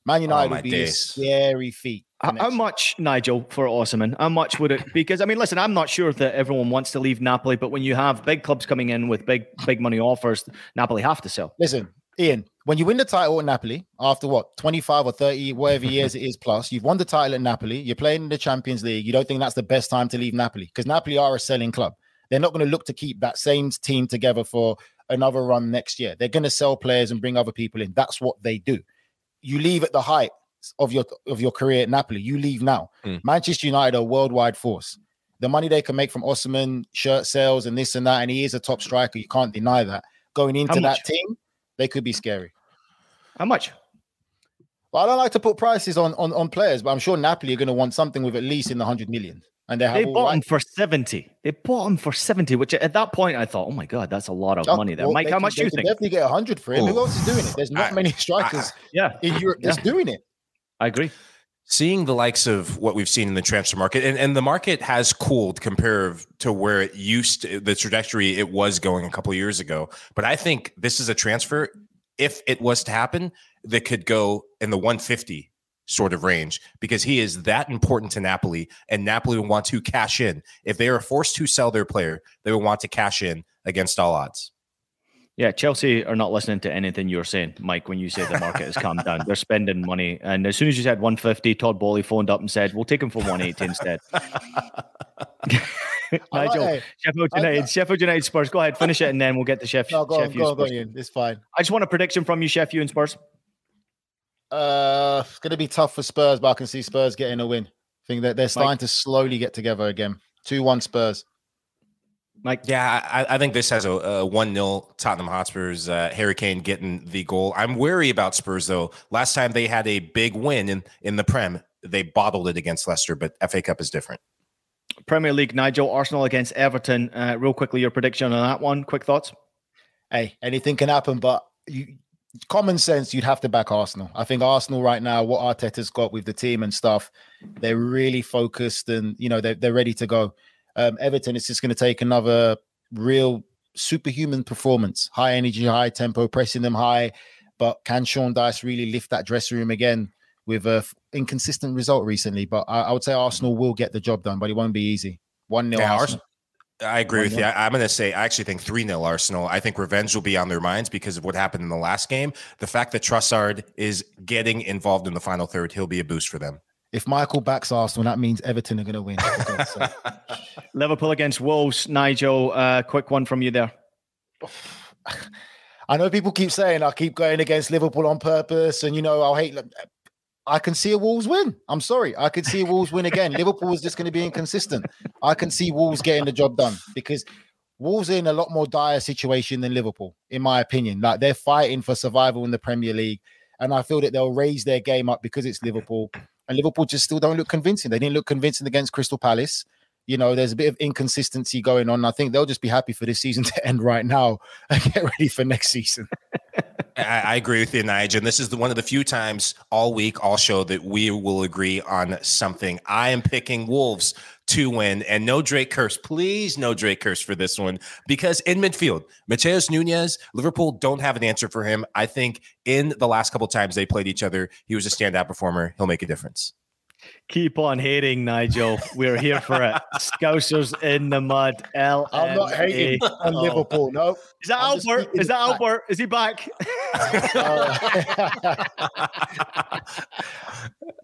Man oh, United oh, would be days. a scary feat. How, how much, Nigel, for Osimhen? How much would it? Because I mean, listen, I'm not sure that everyone wants to leave Napoli, but when you have big clubs coming in with big big money offers, Napoli have to sell. Listen, Ian, when you win the title at Napoli after what 25 or 30 whatever years it is plus you've won the title at Napoli you're playing in the Champions League you don't think that's the best time to leave Napoli because Napoli are a selling club. They're not going to look to keep that same team together for another run next year. They're going to sell players and bring other people in. That's what they do. You leave at the height of your of your career at Napoli you leave now. Mm. Manchester United are a worldwide force. The money they can make from Osimhen shirt sales and this and that and he is a top striker you can't deny that. Going into that team they could be scary how much? Well, I don't like to put prices on on, on players, but I'm sure Napoli are going to want something with at least in the hundred million. And they, they bought right. him for 70. They bought him for 70, which at that point I thought, oh my God, that's a lot of oh, money there. Well, Mike, how much do you think? definitely get 100 for him. Ooh. Who else is doing it? There's not I, many strikers I, yeah. in Europe that's yeah. doing it. I agree. Seeing the likes of what we've seen in the transfer market, and, and the market has cooled compared to where it used to, the trajectory it was going a couple years ago. But I think this is a transfer if it was to happen, that could go in the 150 sort of range because he is that important to Napoli and Napoli will want to cash in. If they are forced to sell their player, they will want to cash in against all odds. Yeah, Chelsea are not listening to anything you're saying, Mike, when you say the market has calmed down. They're spending money. And as soon as you said 150, Todd Boehly phoned up and said, We'll take him for 180 instead. Nigel, like, Sheffield United, I, Sheffield United Spurs. Go ahead, finish it, and then we'll get to Sheff- no, go Sheffield. On, go on, go on, It's fine. I just want a prediction from you, Sheffield and Spurs. Uh, it's going to be tough for Spurs, but I can see Spurs getting a win. I think that they're starting Mike. to slowly get together again. Two-one Spurs. Mike, yeah, I, I think this has a, a one 0 Tottenham Hotspurs. Uh, Harry Kane getting the goal. I'm wary about Spurs though. Last time they had a big win in in the Prem, they bottled it against Leicester, but FA Cup is different. Premier League, Nigel, Arsenal against Everton. Uh, real quickly, your prediction on that one. Quick thoughts. Hey, anything can happen, but you, common sense, you'd have to back Arsenal. I think Arsenal right now, what Arteta's got with the team and stuff, they're really focused and you know they're they're ready to go. Um, Everton, it's just going to take another real superhuman performance, high energy, high tempo, pressing them high. But can Sean Dyche really lift that dressing room again with a inconsistent result recently, but I, I, would say Arsenal will get the job done, but it won't be easy. One 0 yeah, Arsenal. I agree with you. I, am going to say I actually think 3 0 Arsenal. I think revenge will be on their minds because of what happened in the last game. The fact that Trossard is getting involved in the final third, he'll be a boost for them. If Michael backs Arsenal, that means Everton are going to win. Liverpool against Wolves. Nigel, uh, quick one from you there. I know people keep saying I keep going against Liverpool on purpose, and you know I'll hate. I can see a Wolves win. I'm sorry. I could see a Wolves win again. Liverpool is just going to be inconsistent. I can see Wolves getting the job done because Wolves are in a lot more dire situation than Liverpool, in my opinion. Like they're fighting for survival in the Premier League, and I feel that they'll raise their game up because it's Liverpool, and Liverpool just still don't look convincing. They didn't look convincing against Crystal Palace. You know, there's a bit of inconsistency going on. I think they'll just be happy for this season to end right now and get ready for next season. I, I, agree with you, Nigel. And this is the, one of the few times all week, all show that we will agree on something. I am picking Wolves to win, and no Drake curse, please, no Drake curse for this one because in midfield, Matheus Nunes, Liverpool don't have an answer for him. I think in the last couple times they played each other, he was a standout performer. He'll make a difference. Keep on hating, Nigel. We're here for it. Scousers in the mud. L. I'm not hating on Liverpool. No. Is that I'm Albert? Is that Albert? Is he back?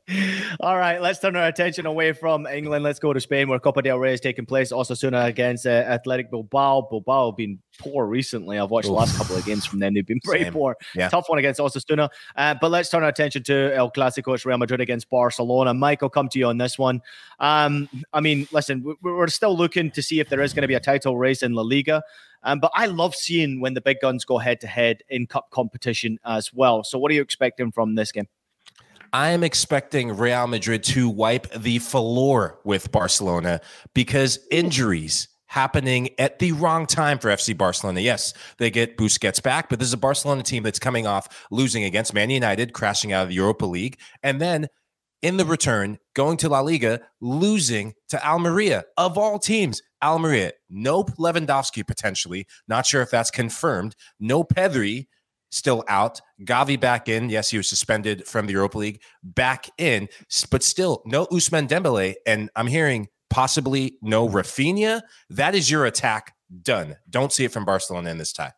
All right, let's turn our attention away from England. Let's go to Spain, where Copa del Rey is taking place. Osasuna against uh, Athletic Bilbao. Bilbao have been poor recently. I've watched Oof. the last couple of games from them. They've been pretty Same. poor. Yeah. Tough one against Osasuna. Uh, but let's turn our attention to El Clasico. It's Real Madrid against Barcelona. Mike, I'll come to you on this one. Um, I mean, listen, we're still looking to see if there is going to be a title race in La Liga. Um, but I love seeing when the big guns go head to head in cup competition as well. So, what are you expecting from this game? I am expecting Real Madrid to wipe the floor with Barcelona because injuries happening at the wrong time for FC Barcelona. Yes, they get Busquets back, but this is a Barcelona team that's coming off losing against Man United, crashing out of the Europa League, and then in the return, going to La Liga, losing to Almeria of all teams. Almeria, no Lewandowski potentially. Not sure if that's confirmed. No Pedri still out. Gavi back in. Yes, he was suspended from the Europa League. Back in, but still no Ousmane Dembele. And I'm hearing possibly no Raphinha. That is your attack done. Don't see it from Barcelona in this tie.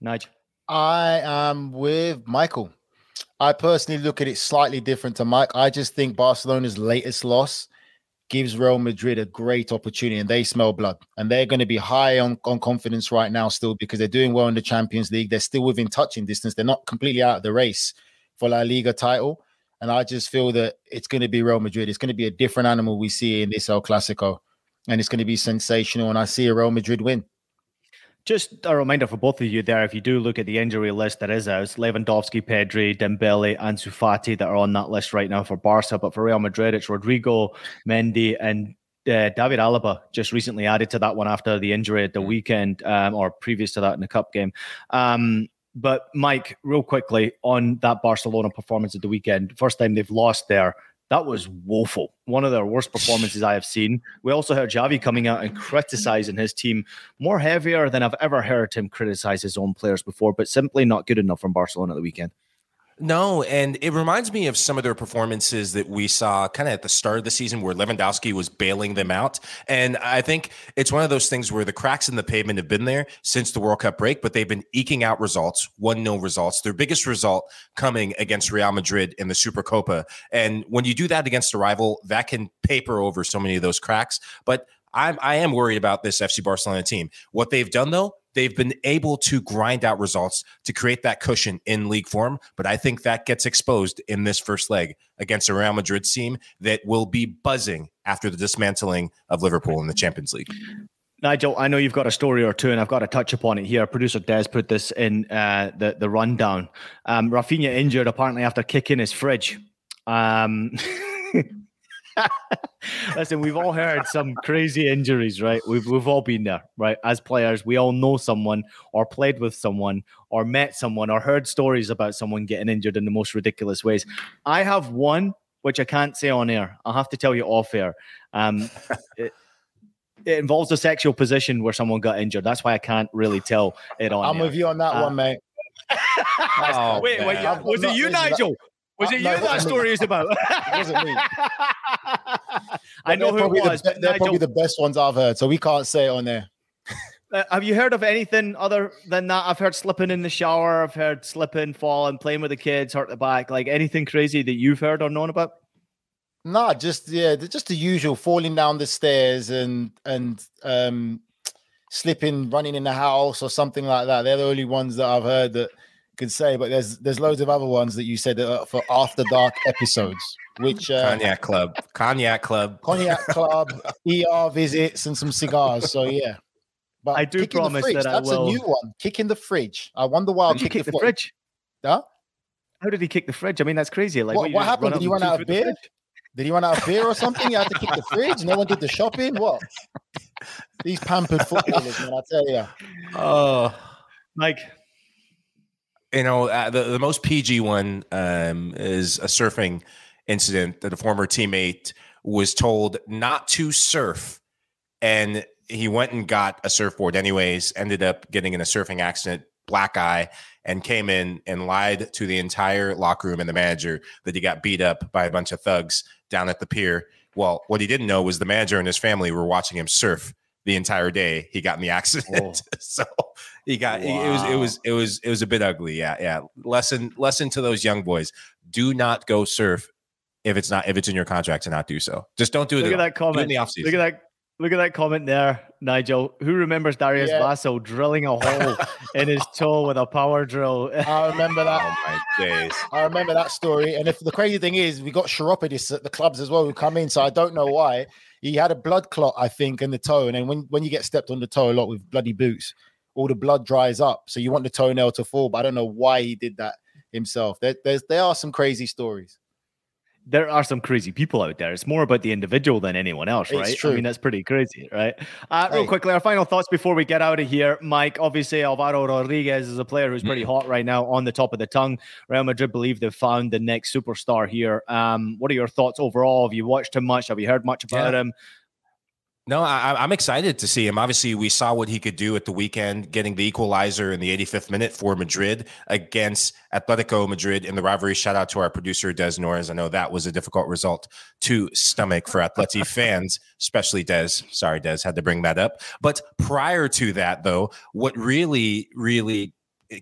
Nigel. I am with Michael. I personally look at it slightly different to Mike. I just think Barcelona's latest loss gives Real Madrid a great opportunity and they smell blood. And they're going to be high on, on confidence right now still because they're doing well in the Champions League. They're still within touching distance. They're not completely out of the race for La Liga title. And I just feel that it's going to be Real Madrid. It's going to be a different animal we see in this El Clasico. And it's going to be sensational. And I see a Real Madrid win. Just a reminder for both of you there, if you do look at the injury list that is out, Lewandowski, Pedri, Dembele, Ansu Fati that are on that list right now for Barca. But for Real Madrid, it's Rodrygo, Mendy, and uh, David Alaba just recently added to that one after the injury at the mm. weekend um, or previous to that in the cup game. Um, but Mike, real quickly on that Barcelona performance at the weekend, first time they've lost there that was woeful. One of their worst performances I have seen. We also heard Xavi coming out and criticizing his team more heavier than I've ever heard him criticize his own players before, but simply not good enough from Barcelona at the weekend. No, and it reminds me of some of their performances that we saw kind of at the start of the season where Lewandowski was bailing them out. And I think it's one of those things where the cracks in the pavement have been there since the World Cup break, but they've been eking out results, 1 0 results. Their biggest result coming against Real Madrid in the Supercopa. And when you do that against a rival, that can paper over so many of those cracks. But I'm, I am worried about this FC Barcelona team. What they've done, though, they've been able to grind out results to create that cushion in league form. But I think that gets exposed in this first leg against a Real Madrid team that will be buzzing after the dismantling of Liverpool in the Champions League. Nigel, I know you've got a story or two, and I've got to touch upon it here. Producer Des put this in uh, the the rundown. Um, Raphinha injured apparently after kicking his fridge. Um, Listen, we've all heard some crazy injuries, right? We've we've all been there, right? As players, we all know someone or played with someone or met someone or heard stories about someone getting injured in the most ridiculous ways. I have one which I can't say on air. I'll have to tell you off air. Um, it, it involves a sexual position where someone got injured. That's why I can't really tell it on. I'm air. with you on that uh, one, mate. oh, wait, wait, was it you, Nigel? Was uh, it no, you that story is about? it wasn't me. I know who it was. The, they're probably the best ones I've heard, so we can't say it on there. Uh, have you heard of anything other than that? I've heard slipping in the shower. I've heard slipping, falling, playing with the kids, hurt the back. Like anything crazy that you've heard or known about? Nah, just yeah, just the usual falling down the stairs and and um slipping, running in the house or something like that. They're the only ones that I've heard that could say, but there's there's loads of other ones that you said for after dark episodes, which uh, cognac club, cognac club, cognac club, ER visits, and some cigars. So yeah. But I do promise fridge, that that's I will. a new one. Kick in the fridge. I wonder why. I'll Did you kick kick the fridge. fridge? Huh? How did he kick the fridge? I mean, that's crazy. Like, What, you what happened? up Did he run out of beer? Did he run out of beer or something? You had to kick the fridge. No one did the shopping. What? These pampered footballers, man. I tell you. Oh, Mike. You know, uh, the, the most PG one um, is a surfing incident that a former teammate was told not to surf. And he went and got a surfboard anyways, ended up getting in a surfing accident, black eye, and came in and lied to the entire locker room and the manager that he got beat up by a bunch of thugs down at the pier. Well, what he didn't know was the manager and his family were watching him surf the entire day he got in the accident. Oh. so he got it was it was it was it was a bit ugly. Yeah, yeah. Lesson lesson to those young boys: do not go surf if it's not if it's in your contract to not do so. Just don't do it. Look at all. that comment. In the offseason. Look at that. Look at that comment there, Nigel. Who remembers Darius Yeah. Vassell drilling a hole in his toe with a power drill? I remember that. Oh my days. I remember that story. And if the crazy thing is, we got Chiropodis at the clubs as well who come in. So I don't know why. He had a blood clot, I think, in the toe. And then when, when you get stepped on the toe a lot with bloody boots, all the blood dries up. So you want the toenail to fall. But I don't know why he did that himself. There, there's there are some crazy stories. There are some crazy people out there. It's more about the individual than anyone else, It's right? I mean, that's pretty crazy, right? Uh, real quickly, our final thoughts before we get out of here. Mike, obviously, Alvaro Rodriguez is a player who's Mm. pretty hot right now on the top of the tongue. Real Madrid believe they've found the next superstar here. Um, what are your thoughts overall? Have you watched him much? Have you heard much about Yeah. him? No, I, I'm excited to see him. Obviously, we saw what he could do at the weekend, getting the equalizer in the 85th minute for Madrid against Atletico Madrid in the rivalry. Shout out to our producer Des Norris. I know that was a difficult result to stomach for Atleti fans, especially Des. Sorry, Des, had to bring that up. But prior to that, though, what really, really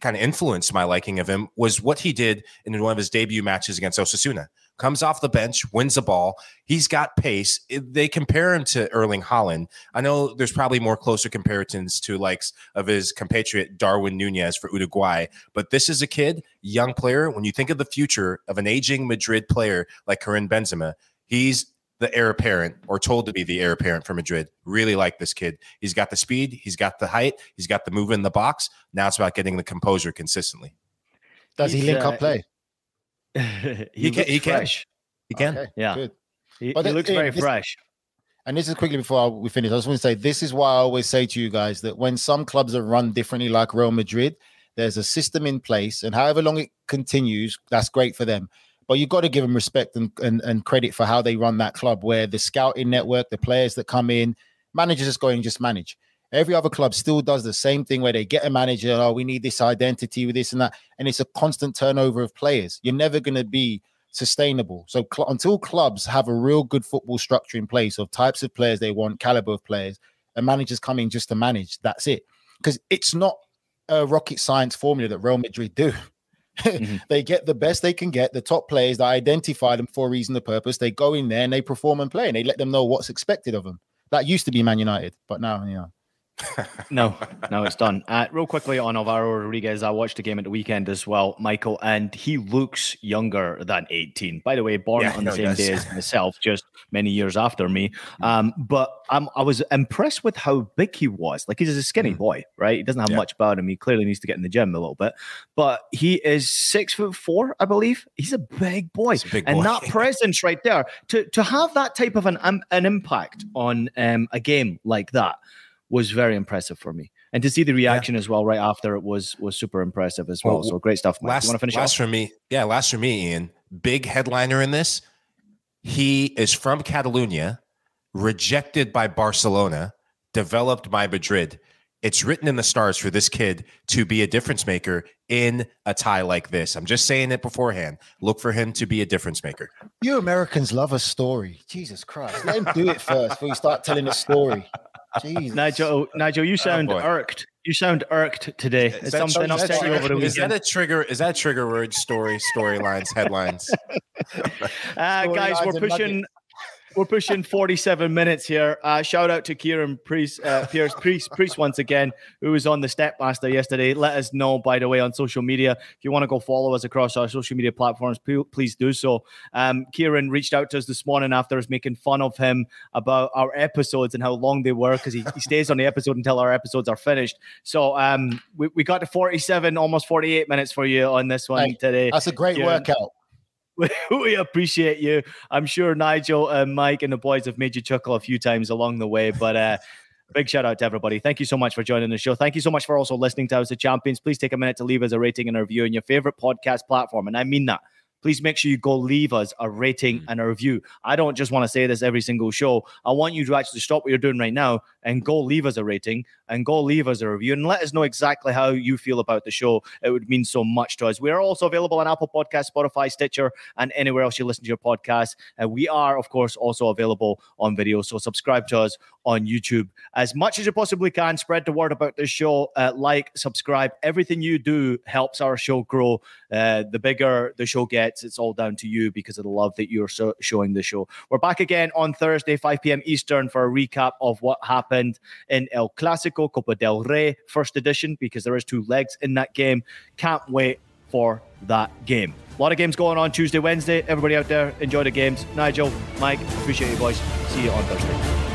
kind of influenced my liking of him was what he did in one of his debut matches against Osasuna. Comes off the bench, wins the ball. He's got pace. They compare him to Erling Haaland. I know there's probably more closer comparisons to likes of his compatriot Darwin Nunez for Uruguay, but this is a kid, young player. When you think of the future of an aging Madrid player like Karim Benzema, he's the heir apparent or told to be the heir apparent for Madrid. Really like this kid. He's got the speed, he's got the height, he's got the move in the box. Now it's about getting the composure consistently. Does he link uh, up play? he, He can- he can. He can. Okay, Yeah. Good. He, But he looks very this- fresh. And this is quickly before we finish. I just want to say this is why I always say to you guys that when some clubs are run differently, like Real Madrid, there's a system in place, and however long it continues, that's great for them. But you've got to give them respect and, and, and credit for how they run that club, where the scouting network, the players that come in, managers just go and just manage. Every other club still does the same thing where they get a manager, oh, we need this identity with this and that. And it's a constant turnover of players. You're never going to be sustainable. So cl- until clubs have a real good football structure in place of types of players they want, caliber of players, and managers coming just to manage, that's it. Because it's not a rocket science formula that Real Madrid do. Mm-hmm. they get the best they can get, the top players, they identify them for a reason, a purpose. They go in there and they perform and play, and they let them know what's expected of them. That used to be Man United, but now, you know. No, no, it's done. Uh, real quickly on Alvaro Rodriguez, I watched the game at the weekend as well, Michael, and he looks younger than 18. By the way, born Yeah, on the same day as myself, just many years after me. Um, but I'm, I was impressed with how big he was. Like he's a skinny boy, right? He doesn't have Mm. Yeah. much about him. He clearly needs to get in the gym a little bit, but he is six foot four, I believe. He's a big boy, a big and boy. that presence right there to to have that type of an um, an impact on um, a game like that was very impressive for me. And to see the reaction as well right after it was was super impressive as well. Well, so great stuff. Mike. Last, you want to finish last off? for me. Yeah, last for me, Ian. Big headliner in this. He is from Catalonia, rejected by Barcelona, developed by Madrid. It's written in the stars for this kid to be a difference maker in a tie like this. I'm just saying it beforehand. Look for him to be a difference maker. You Americans love a story. Jesus Christ. Let him do it first before you start telling a story. Jesus. Nigel, Nigel, you sound boy. irked. You sound irked today. Is that- something that upset you over the trigger- Is that a trigger? Is that trigger word? Story, storylines, headlines. Uh, guys, we're pushing. We're pushing 47 minutes here. Uh, shout out to Kieran Priest, uh, Pierce Priest, Priest once again, who was on the Stepmaster yesterday. Let us know, by the way, on social media. If you want to go follow us across our social media platforms, please do so. Um, Kieran reached out to us this morning after us making fun of him about our episodes and how long they were because he, he stays on the episode until our episodes are finished. So um, we, we got to 47, almost 48 minutes for you on this one hey, today. That's a great Kieran. workout. we appreciate you. I'm sure Nigel and Mike and the boys have made you chuckle a few times along the way, but uh, big shout out to everybody. Thank you so much for joining the show. Thank you so much for also listening to House of Champions. Please take a minute to leave us a rating and a review on your favorite podcast platform, and I mean that please make sure you go leave us a rating mm. and a review. I don't just want to say this every single show. I want you to actually stop what you're doing right now and go leave us a rating and go leave us a review and let us know exactly how you feel about the show. It would mean so much to us. We are also available on Apple Podcast, Spotify, Stitcher, and anywhere else you listen to your podcast. And we are, of course, also available on video. So subscribe to us on YouTube as much as you possibly can. Spread the word about this show. Uh, like, subscribe. Everything you do helps our show grow. Uh, the bigger the show gets, it's all down to you because of the love that you're so- showing the show. We're back again on Thursday, 5 p.m. Eastern, for a recap of what happened in El Clasico, Copa del Rey, first edition, because there is two legs in that game. Can't wait for that game. A lot of games going on Tuesday, Wednesday. Everybody out there, enjoy the games. Nigel, Mike, appreciate you boys. See you on Thursday.